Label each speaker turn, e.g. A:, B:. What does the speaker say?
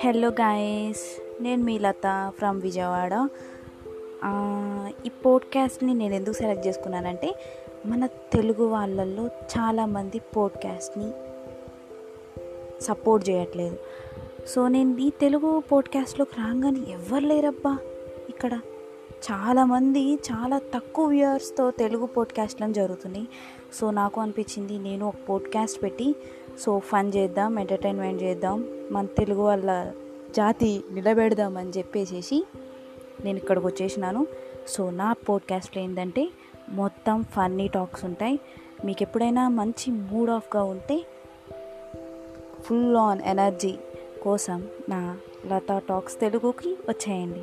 A: Hello guys నేను మీ లత from Vijayawada. ఈ పోడ్కాస్ట్ని నేను ఎందుకు సెలెక్ట్ చేసుకున్నానంటే మన తెలుగు వాళ్ళల్లో చాలామంది పోడ్కాస్ట్ని సపోర్ట్ చేయట్లేదు. సో నేను ఈ తెలుగు పోడ్కాస్ట్లోకి రాగానే ఎవరు లేరబ్బా ఇక్కడ? చాలామంది చాలా తక్కువ వ్యూయర్స్తో తెలుగు పోడ్కాస్ట్లను జరుగుతున్నాయి. సో నాకు అనిపించింది నేను ఒక పోడ్కాస్ట్ పెట్టి సో ఫన్ చేద్దాం ఎంటర్టైన్మెంట్ చేద్దాం మన తెలుగు వాళ్ళ జాతి నిలబెడదాం అని చెప్పేసేసి నేను ఇక్కడికి వచ్చేసినాను. సో నా పోడ్కాస్ట్లో ఏంటంటే మొత్తం ఫన్నీ టాక్స్ ఉంటాయి. మీకు ఎప్పుడైనా మంచి మూడ్ ఆఫ్గా ఉంటే ఫుల్ ఆన్ ఎనర్జీ కోసం నా లతా టాక్స్ తెలుగుకి వచ్చేయండి.